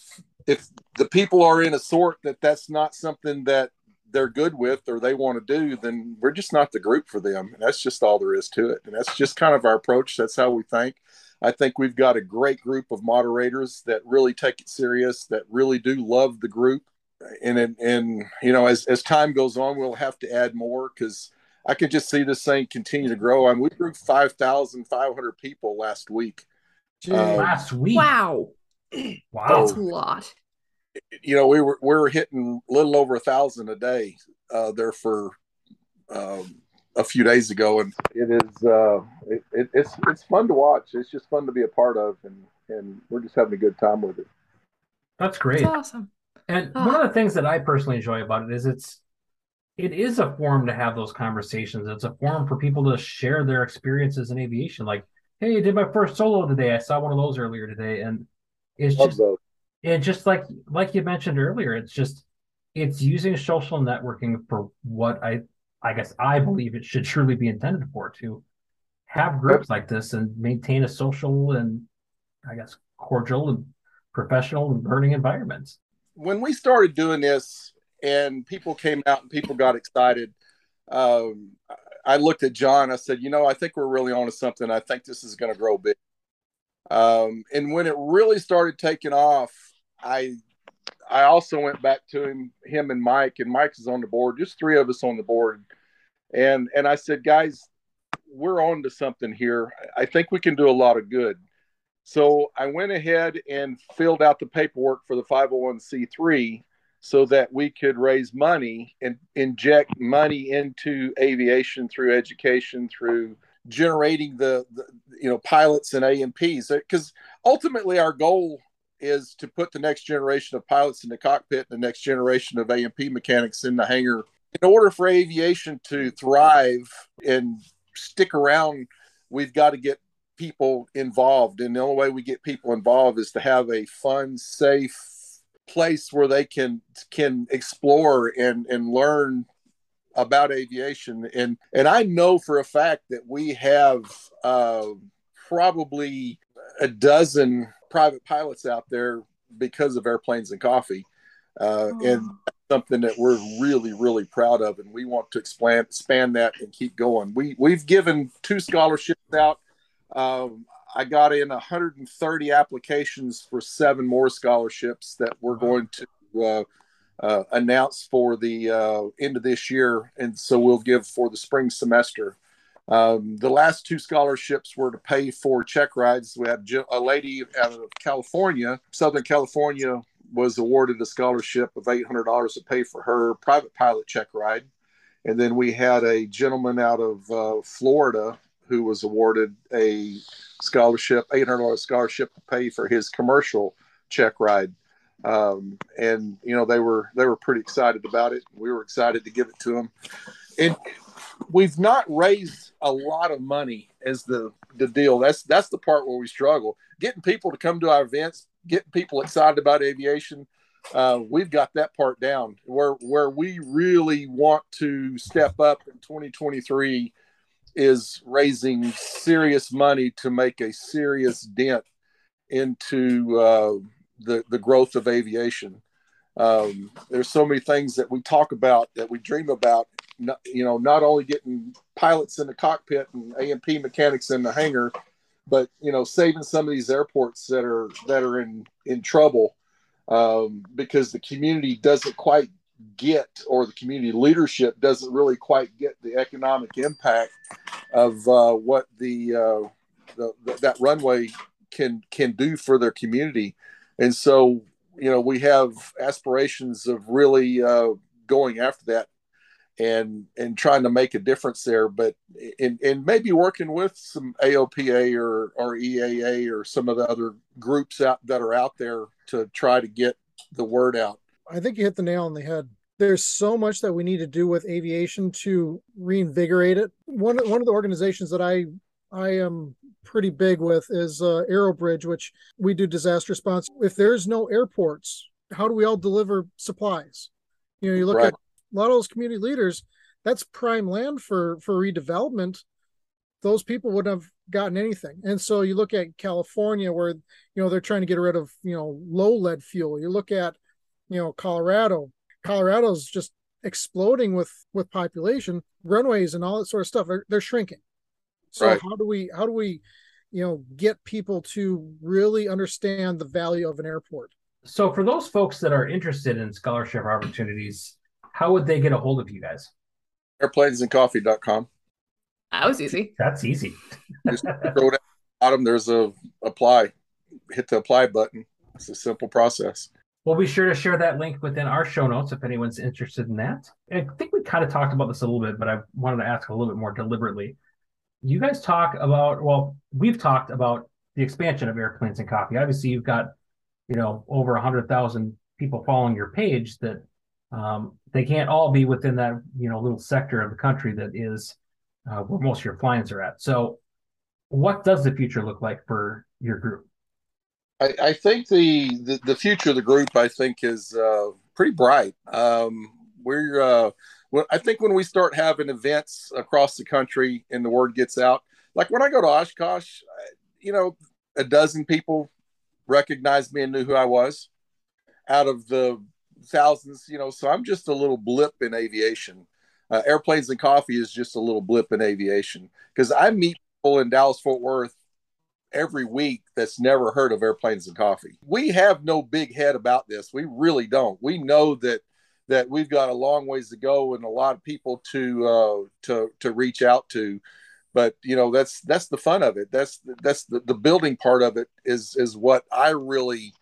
if the people are in a sort that that's not something that they're good with or they want to do, then we're just not the group for them. And that's just all there is to it. And that's just kind of our approach. That's how we think. I think we've got a great group of moderators that really take it serious, that really do love the group. And and, and you know, as as time goes on, we'll have to add more because I could just see this thing continue to grow. I mean, we grew five thousand five hundred people last week. Gee. Uh, Last week. Wow. Wow. That's a lot. you know, we were we were hitting a little over a thousand a day uh, there for um, a few days ago, and it is uh, it, it, it's it's fun to watch. It's just fun to be a part of, and and we're just having a good time with it. That's great. That's awesome. And Ah. one of the things that I personally enjoy about it is it's it is a forum to have those conversations. It's a forum for people to share their experiences in aviation. Like, hey, I did my first solo today. I saw one of those earlier today, and it's Love just those. it just like like you mentioned earlier. It's just it's using social networking for what I I guess I believe it should truly be intended for to have groups like this and maintain a social and I guess cordial and professional and learning environments. when we started doing this and people came out and people got excited um, i looked at john i said you know i think we're really onto something. I think this is going to grow big. Um, and when it really started taking off i i also went back to him him and mike and mike is on the board just three of us on the board. And and i said guys we're on to something here. I think we can do a lot of good. So I went ahead and filled out the paperwork for the 501c3 so that we could raise money and inject money into aviation through education, through generating the, the you know pilots and A&Ps. Because ultimately, our goal is to put the next generation of pilots in the cockpit and the next generation of A&P mechanics in the hangar. In order for aviation to thrive and stick around, we've got to get people involved and the only way we get people involved is to have a fun safe place where they can can explore and and learn about aviation and and i know for a fact that we have uh, probably a dozen private pilots out there because of airplanes and coffee uh, and that's something that we're really really proud of and we want to expand expand that and keep going. We we've given two scholarships out. Um, I got in 130 applications for seven more scholarships that we're going to uh, uh, announce for the uh, end of this year, and so we'll give for the spring semester. Um, the last two scholarships were to pay for check rides. We had a lady out of California, Southern California, was awarded a scholarship of $800 to pay for her private pilot check ride. And then we had a gentleman out of uh, Florida who was awarded a scholarship, eight hundred dollars scholarship to pay for his commercial check ride. Um, and you know they were they were pretty excited about it. We were excited to give it to them. And we've not raised a lot of money as the the deal. That's that's the part where we struggle. Getting people to come to our events, getting people excited about aviation. Uh, we've got that part down. Where where we really want to step up in 2023 is raising serious money to make a serious dent into uh, the the growth of aviation. Um, there's so many things that we talk about that we dream about. Not, you know, not only getting pilots in the cockpit and A&P mechanics in the hangar, but you know, saving some of these airports that are that are in in trouble um, because the community doesn't quite get, or the community leadership doesn't really quite get the economic impact of uh, what the, uh, the that runway can can do for their community. And so, you know, we have aspirations of really uh, going after that and and trying to make a difference there but and, and maybe working with some aopa or or eaa or some of the other groups out that are out there to try to get the word out. I think you hit the nail on the head. There's so much that we need to do with aviation to reinvigorate it. One, one of the organizations that i i am pretty big with is uh, aerobridge which we do disaster response if there's no airports how do we all deliver supplies you know you look right. at a lot of those community leaders, that's prime land for for redevelopment. Those people wouldn't have gotten anything. And so you look at California where you know they're trying to get rid of, you know, low lead fuel. You look at, you know, Colorado. Colorado's just exploding with with population, runways and all that sort of stuff. They're, they're shrinking. So right. how do we how do we you know get people to really understand the value of an airport? So for those folks that are interested in scholarship opportunities, how would they get a hold of you guys? Airplanesandcoffee.com. That was easy. That's easy. Just go down bottom. There's a apply. Hit the apply button. It's a simple process. We'll be sure to share that link within our show notes if anyone's interested in that. I think we kind of talked about this a little bit, but I wanted to ask a little bit more deliberately. You guys talk about, well, we've talked about the expansion of airplanes and coffee. Obviously, you've got, you know, over 100,000 people following your page that um, they can't all be within that you know little sector of the country that is uh, where most of your clients are at. So, what does the future look like for your group? I, I think the, the, the future of the group I think is uh, pretty bright. Um, we're uh, well, I think when we start having events across the country and the word gets out, like when I go to Oshkosh, you know, a dozen people recognized me and knew who I was out of the thousands, you know, so I'm just a little blip in aviation. Uh, airplanes and coffee is just a little blip in aviation because I meet people in Dallas Fort Worth every week that's never heard of airplanes and coffee. We have no big head about this. We really don't. We know that that we've got a long ways to go and a lot of people to uh, to to reach out to. But you know that's that's the fun of it. That's that's the, the building part of it is is what I really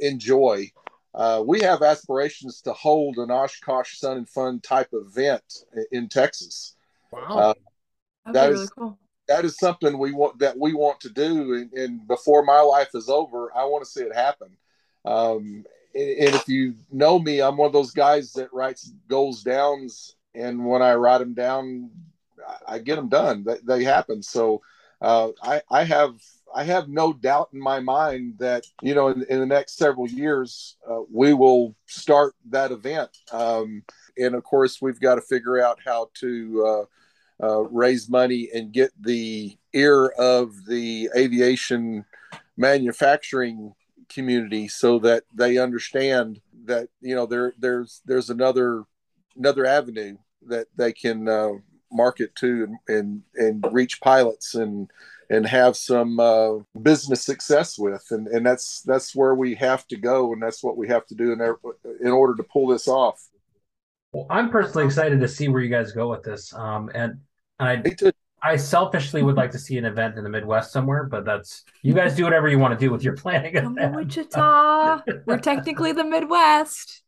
enjoy uh, we have aspirations to hold an Oshkosh Sun and Fun type event in Texas. Wow, uh, that is really cool. that is something we want that we want to do, and, and before my life is over, I want to see it happen. Um, and, if you know me, I'm one of those guys that writes goals downs, and when I write them down, I, I get them done. They, they happen. So uh, I, I have I have no doubt in my mind that you know in, in the next several years uh, we will start that event. Um, and of course, we've got to figure out how to uh, uh, raise money and get the ear of the aviation manufacturing community so that they understand that you know there there's there's another another avenue that they can uh, market to and, and and reach pilots and and have some uh, business success with. And and that's that's where we have to go and that's what we have to do in, in order to pull this off. Well i'm personally excited to see where you guys go with this um, and i I selfishly would like to see an event in the Midwest somewhere, but that's you guys do whatever you want to do with your planning. Come to Wichita. We're technically the Midwest.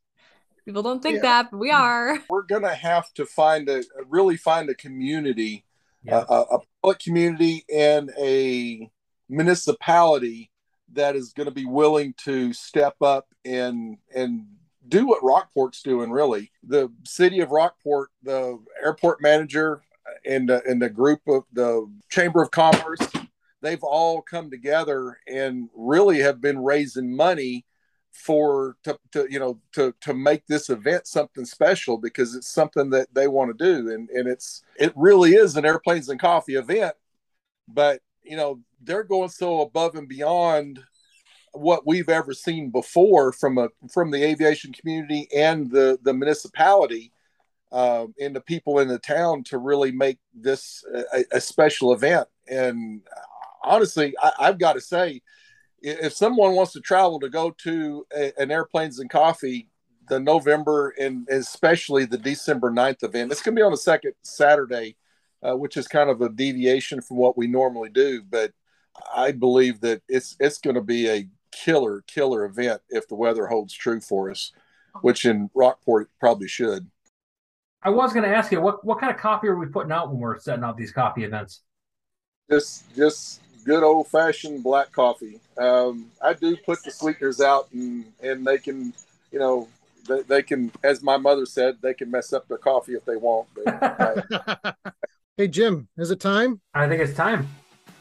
People don't think yeah. that, but we are. We're gonna have to find a really find a community yeah. a, a public community and a municipality that is going to be willing to step up and and do what Rockport's doing. Really, the city of Rockport, the airport manager, and uh, and the group of the Chamber of Commerce, they've all come together and really have been raising money for to, to you know to to make this event something special because it's something that they want to do. And and it's it really is an airplanes and coffee event but you know they're going so above and beyond what we've ever seen before from a from the aviation community and the the municipality uh, and the people in the town to really make this a, a special event. And honestly, I, have got to say, if someone wants to travel to go to a, an airplanes and coffee the November and especially the December 9th event, it's going to be on the second Saturday, uh, which is kind of a deviation from what we normally do. But I believe that it's it's going to be a killer killer event if the weather holds true for us, which in Rockport probably should. I was going to ask you what what kind of coffee are we putting out when we're setting out these coffee events? Just just good old fashioned black coffee. Um, I do put the sweeteners out, and and they can, you know, they, they can, as my mother said, they can mess up their coffee if they want. But, hey Jim, is it time? I think it's time.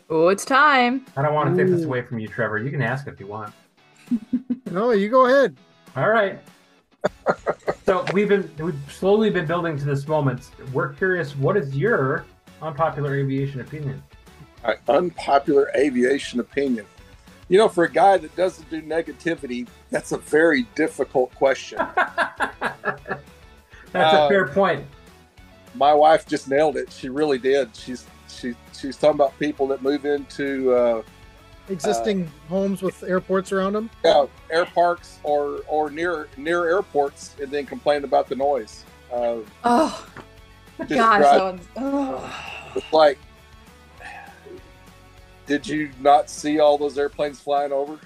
Oh, it's time. I don't want to take this away from you, Trevor. You can ask if you want. no, you go ahead. All right. So we've been we've slowly been building to this moment. We're curious, what is your unpopular aviation opinion? My unpopular aviation opinion. You know, for a guy that doesn't do negativity, that's a very difficult question. that's uh, a fair point. My wife just nailed it. She really did. She's she she's talking about people that move into uh, existing uh, homes with airports around them. Yeah, air parks or or near near airports, and then complain about the noise. Uh, oh, gosh, oh. It's like, did you not see all those airplanes flying over?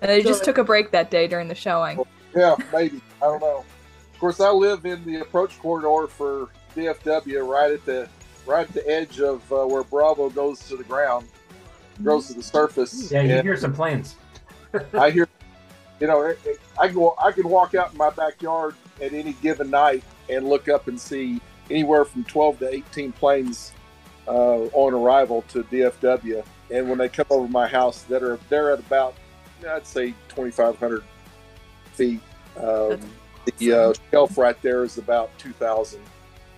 and they just took a break that day during the showing. Yeah, maybe. I don't know. Of course, I live in the approach corridor for DFW, right at the right at the edge of uh, where Bravo goes to the ground, goes to the surface. Yeah, you hear some planes. I hear, you know, it, it, I go, I can walk out in my backyard at any given night and look up and see anywhere from 12 to 18 planes uh, on arrival to DFW. And when they come over my house, that are they're at about, I'd say 2,500 feet. Um, the uh, shelf right there is about 2,000,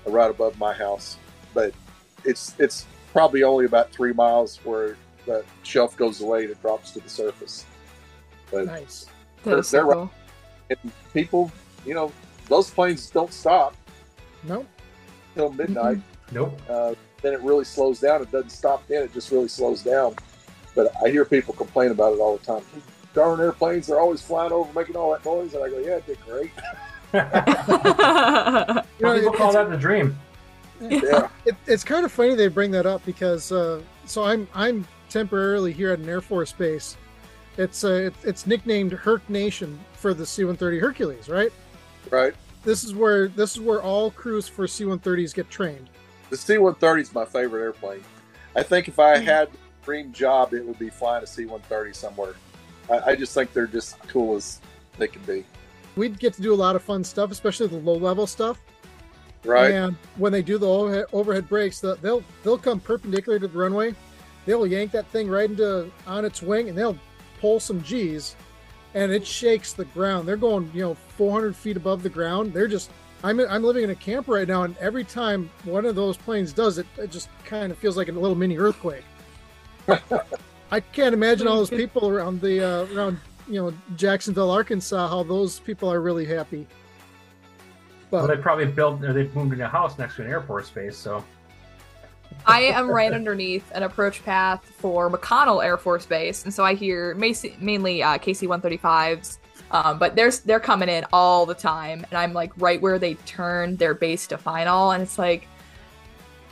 right above my house but it's it's probably only about three miles where the shelf goes away and it drops to the surface. But nice. They're, they're cool. right. And people, you know, those planes don't stop. Nope. Till midnight. Mm-hmm. Nope. Uh, then it really slows down. It doesn't stop then. It just really slows down. But I hear people complain about it all the time. Darn airplanes, they're always flying over making all that noise. And I go, yeah, it did great. you know, people call that the dream yeah. It, it's kind of funny they bring that up because uh, so I'm I'm temporarily here at an Air Force base. It's uh, it, it's nicknamed Herc Nation for the C-130 Hercules, right? Right. This is where this is where all crews for C-130s get trained. The C-130 is my favorite airplane. I think if I hmm. had a dream job, it would be flying a C-130 somewhere. I, I just think they're just cool as they can be. We'd get to do a lot of fun stuff, especially the low level stuff. Right. And when they do the overhead, overhead brakes, they'll they'll come perpendicular to the runway. They'll yank that thing right into on its wing, and they'll pull some G's, and it shakes the ground. They're going, you know, 400 feet above the ground. They're just. I'm I'm living in a camp right now, and every time one of those planes does it, it just kind of feels like a little mini earthquake. I can't imagine all those people around the uh, around you know Jacksonville, Arkansas, how those people are really happy. But well, they probably built or they moved in a house next to an airport space, so. I am right underneath an approach path for McConnell Air Force Base, and so I hear mainly uh, KC 135s, um, but they're they're coming in all the time, and I'm like right where they turn their base to final, and it's like,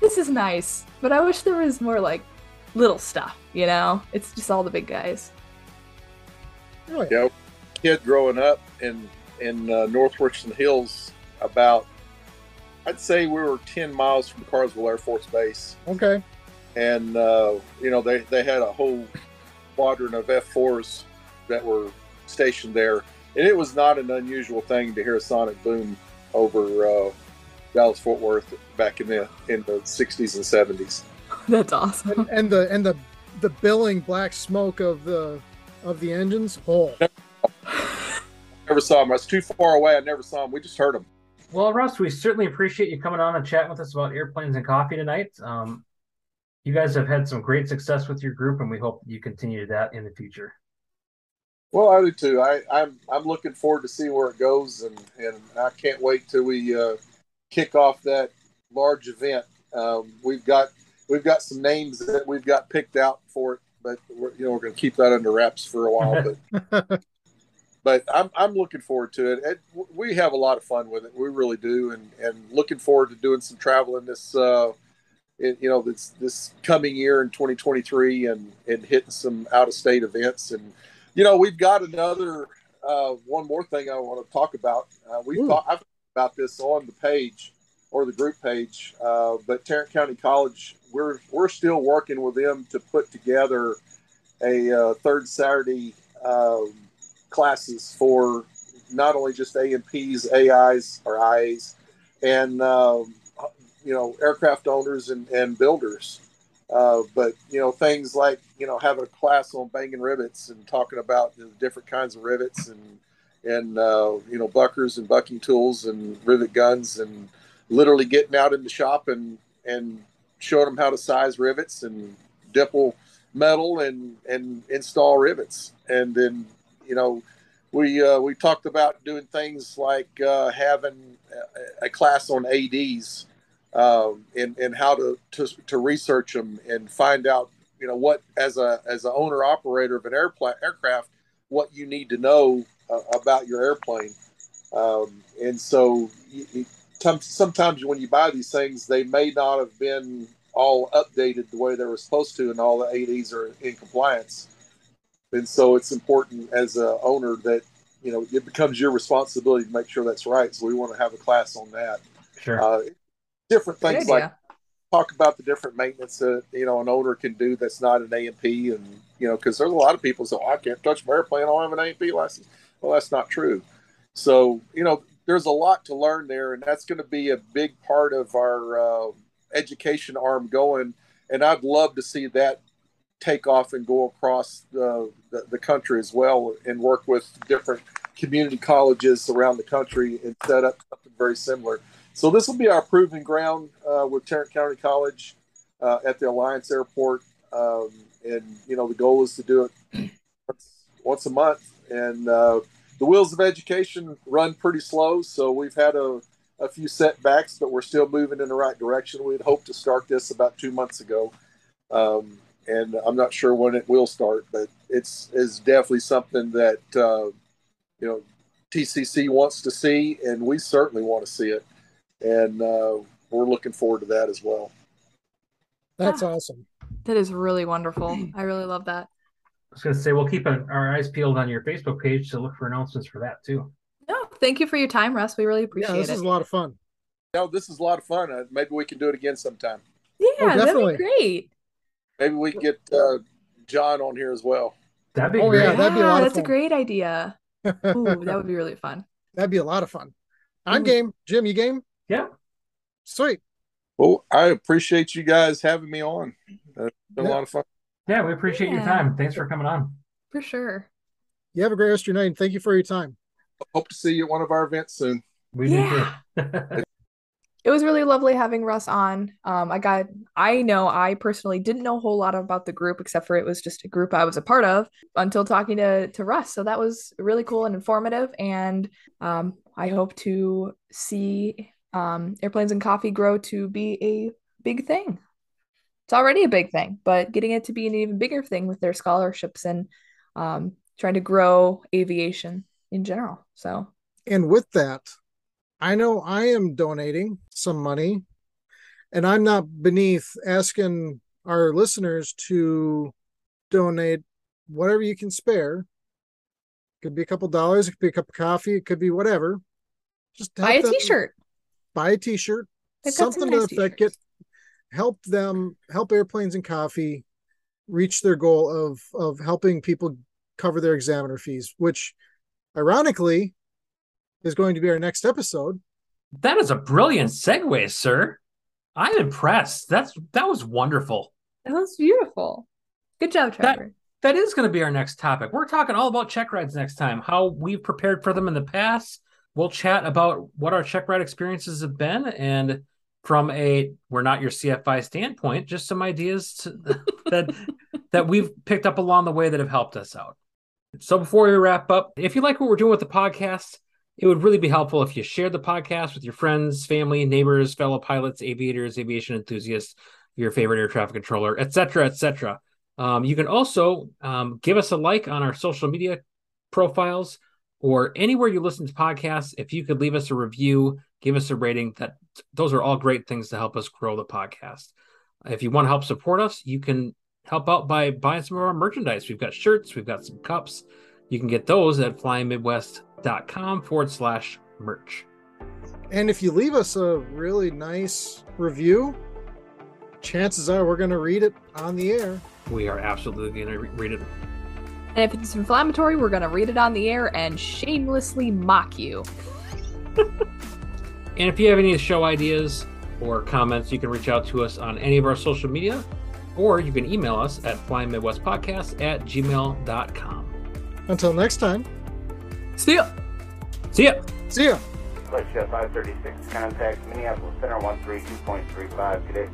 this is nice, but I wish there was more like little stuff, you know? It's just all the big guys. Oh, yeah, kid growing up in in uh, North Richland Hills, about I'd say we were 10 miles from Carswell Air Force Base. Okay. And, uh, you know, they, they had a whole squadron of F 4s that were stationed there. And it was not an unusual thing to hear a sonic boom over uh, Dallas Fort Worth back in the in the 60s and 70s. That's awesome. And, and, the and the the billing black smoke of the of the engines. Oh. Never saw them. I was too far away. I never saw them. We just heard them. Well, Russ, we certainly appreciate you coming on and chatting with us about airplanes and coffee tonight. Um, you guys have had some great success with your group, and we hope you continue that in the future. Well, I do too. I, I'm I'm looking forward to see where it goes, and and I can't wait till we uh, kick off that large event. Um, we've got we've got some names that we've got picked out for it, but we're, you know we're going to keep that under wraps for a while. But but I'm I'm looking forward to it. it. We have a lot of fun with it. We really do, and and looking forward to doing some traveling this. Uh, in, you know this this coming year in 2023 and and hitting some out of state events and you know we've got another uh, one more thing I want to talk about. Uh, we've talked I've about this on the page or the group page, uh, but Tarrant County College we're we're still working with them to put together a uh, third Saturday um, classes for not only just A&Ps, AIs or IAs, and um, you know aircraft owners and, and builders. Uh, but you know things like you know having a class on banging rivets and talking about the different kinds of rivets and and uh, you know buckers and bucking tools and rivet guns and literally getting out in the shop and and showing them how to size rivets and dimple metal and and install rivets and then you know we uh, we talked about doing things like uh, having a, class on ADs um, and and how to, to to research them and find out you know what as a as an owner operator of an airplane aircraft what you need to know uh, about your airplane. Um, and so you, you, sometimes when you buy these things they may not have been all updated the way they were supposed to and all the ADs are in compliance and so it's important as a owner that you know it becomes your responsibility to make sure that's right so we want to have a class on that sure uh, different things like talk about the different maintenance that you know an owner can do that's not an A&P, and you know because there's a lot of people say oh, I can't touch my airplane, I don't have an A&P license. Well, that's not true. So you know there's a lot to learn there, and that's going to be a big part of our uh, education arm going. And I'd love to see that take off and go across the, the, the country as well, and work with different community colleges around the country and set up something very similar so this will be our proving ground uh, with Tarrant County College uh, at the Alliance Airport, um, and you know the goal is to do it once, once a month. And uh, the wheels of education run pretty slow, so we've had a, a few setbacks, but we're still moving in the right direction. We'd hoped to start this about two months ago, um, and I'm not sure when it will start, but it's is definitely something that uh, you know TCC wants to see, and we certainly want to see it and uh, we're looking forward to that as well. That's ah, awesome. That is really wonderful. I really love that. I was going to say we'll keep our eyes peeled on your Facebook page to look for announcements for that too. No, thank you for your time, Russ. We really appreciate it. Yeah, this it. is a lot of fun. No, this is a lot of fun. Uh, maybe we can do it again sometime. Yeah, oh, that'd be great. Maybe we can get uh, John on here as well. That'd be oh, great. Yeah, that'd be a lot That's a great idea. Ooh, that would be really fun. That'd be a lot of fun. I'm Ooh. game. Jim, you game? Yeah. Sweet. Well, I appreciate you guys having me on. It's been yeah. a lot of fun. Yeah, we appreciate yeah. your time. Thanks for coming on. For sure. You have a great rest of your night. And thank you for your time. Hope to see you at one of our events soon. We yeah. it was really lovely having Russ on. Um, I got, I know I personally didn't know a whole lot about the group except for it was just a group I was a part of until talking to to Russ. So that was really cool and informative. And um, I hope to see um, airplanes and coffee grow to be a big thing. It's already a big thing, but getting it to be an even bigger thing with their scholarships and um, trying to grow aviation in general. So, and with that, I know I am donating some money, and I'm not beneath asking our listeners to donate whatever you can spare. It could be a couple dollars, it could be a cup of coffee, it could be whatever. Just buy a them, t-shirt buy a t-shirt, something nice to affect it, help them, help airplanes and coffee reach their goal of of helping people cover their examiner fees, which ironically is going to be our next episode. That is a brilliant segue, sir. I'm impressed. That's that was wonderful. That was beautiful. Good job, Trevor. That, that is going to be our next topic. We're talking all about check rides next time, how we've prepared for them in the past, we'll chat about what our check ride experiences have been and from a we're not your CFI standpoint, just some ideas to, that that we've picked up along the way that have helped us out. So before we wrap up, if you like what we're doing with the podcast, it would really be helpful if you shared the podcast with your friends, family, neighbors, fellow pilots, aviators, aviation enthusiasts, your favorite air traffic controller, etc., etc. Um, you can also um, give us a like on our social media profiles or anywhere you listen to podcasts. If you could leave us a review, give us a rating, that those are all great things to help us grow the podcast. If you want to help support us, you can help out by buying some of our merchandise. We've got shirts, we've got some cups. You can get those at flyingmidwest.com forward slash merch. And if you leave us a really nice review, chances are we're going to read it on the air. We are absolutely going to re- read it. And if it's inflammatory, we're going to read it on the air and shamelessly mock you. And if you have any show ideas or comments, you can reach out to us on any of our social media, or you can email us at flyingmidwestpodcast at gmail.com. Until next time, See ya. See ya! see ya. Flight Chef 536, contact Minneapolis Center 132.35 today.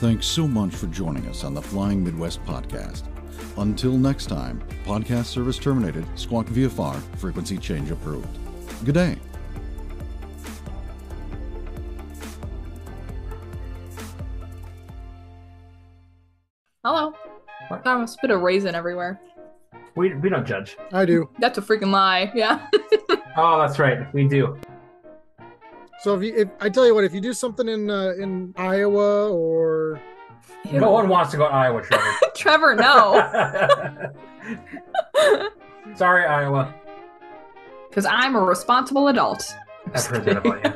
Thanks so much for joining us on the Flying Midwest podcast. Until next time, podcast service terminated, squawk VFR, frequency change approved. Good day. Hello. What? I almost spit a raisin everywhere. We, we don't judge. I do. That's a freaking lie. Yeah. Oh, that's right. We do. So if you, if I tell you what, if you do something in uh, in Iowa or No one wants to go to Iowa, Trevor. Trevor, no. Sorry, Iowa. Because I'm a responsible adult. I've heard that about you.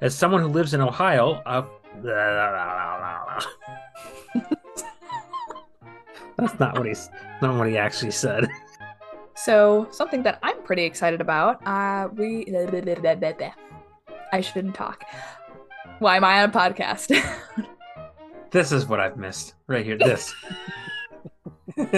As someone who lives in Ohio, uh, that's not what he's not what he actually said. So, something that I'm pretty excited about, uh, we. I shouldn't talk. Why am I on a podcast? This is what I've missed right here. This.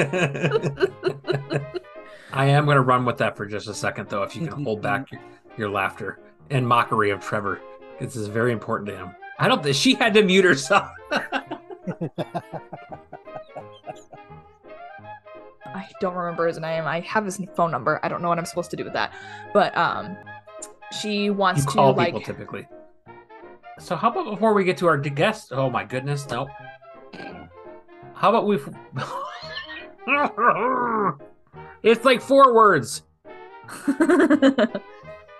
I am going to run with that for just a second, though. If you can hold back your, your laughter and mockery of Trevor, this is very important to him. I don't. think She had to mute herself. I don't remember his name. I have his phone number. I don't know what I'm supposed to do with that. But um she wants you to call like people typically. So how about before we get to our guest? Oh my goodness, no. How about we? it's like four words.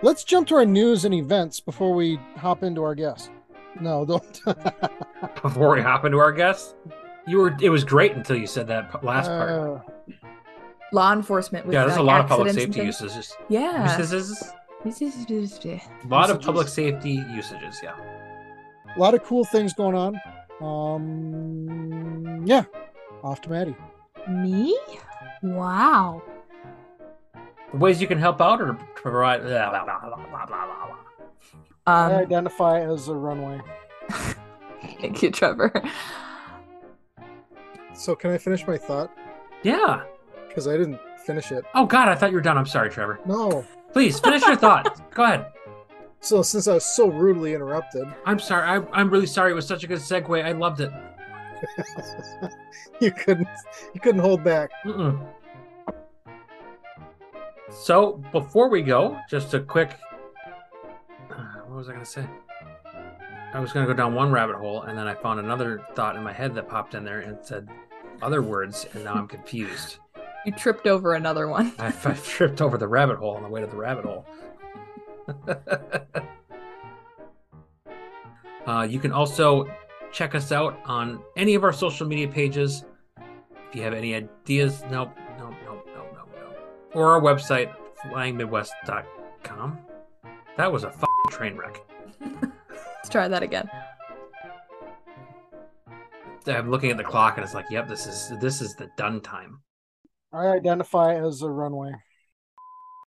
let's jump to our news and events before we hop into our guest. No, don't. Before we hop into our guest, you were. It was great until you said that p- last part. Uh, law enforcement with yeah, there's a lot of public safety uses. things. Yeah. Usages. Yeah. A lot of public safety usages. Yeah. a lot of cool things going on. Um, yeah, off to Maddie. Me? Wow. The ways you can help out or to provide. Blah, blah, blah, blah, blah, blah, blah. I Um identify as a runway. thank you, Trevor. So can I finish my thought? Yeah. Because I didn't finish it. Oh God, I thought you were done. I'm sorry, Trevor. No. Please finish your thought. Go ahead. So since I was so rudely interrupted, I'm sorry. I, I'm really sorry. It was such a good segue. I loved it. you couldn't you couldn't hold back. Mm-mm. So before we go, just a quick. uh, What was I going to say? I was going to go down one rabbit hole, and then I found another thought in my head that popped in there and said other words, and now I'm confused. You tripped over another one. I, I tripped over the rabbit hole on the way to the rabbit hole. uh, you can also check us out on any of our social media pages. If you have any ideas, nope, nope, nope, nope, nope, nope. Or our website, flyingmidwest.com. That was a f- train wreck. Let's try that again. I'm looking at the clock and it's like, yep, this is this is the done time. I identify as a runway.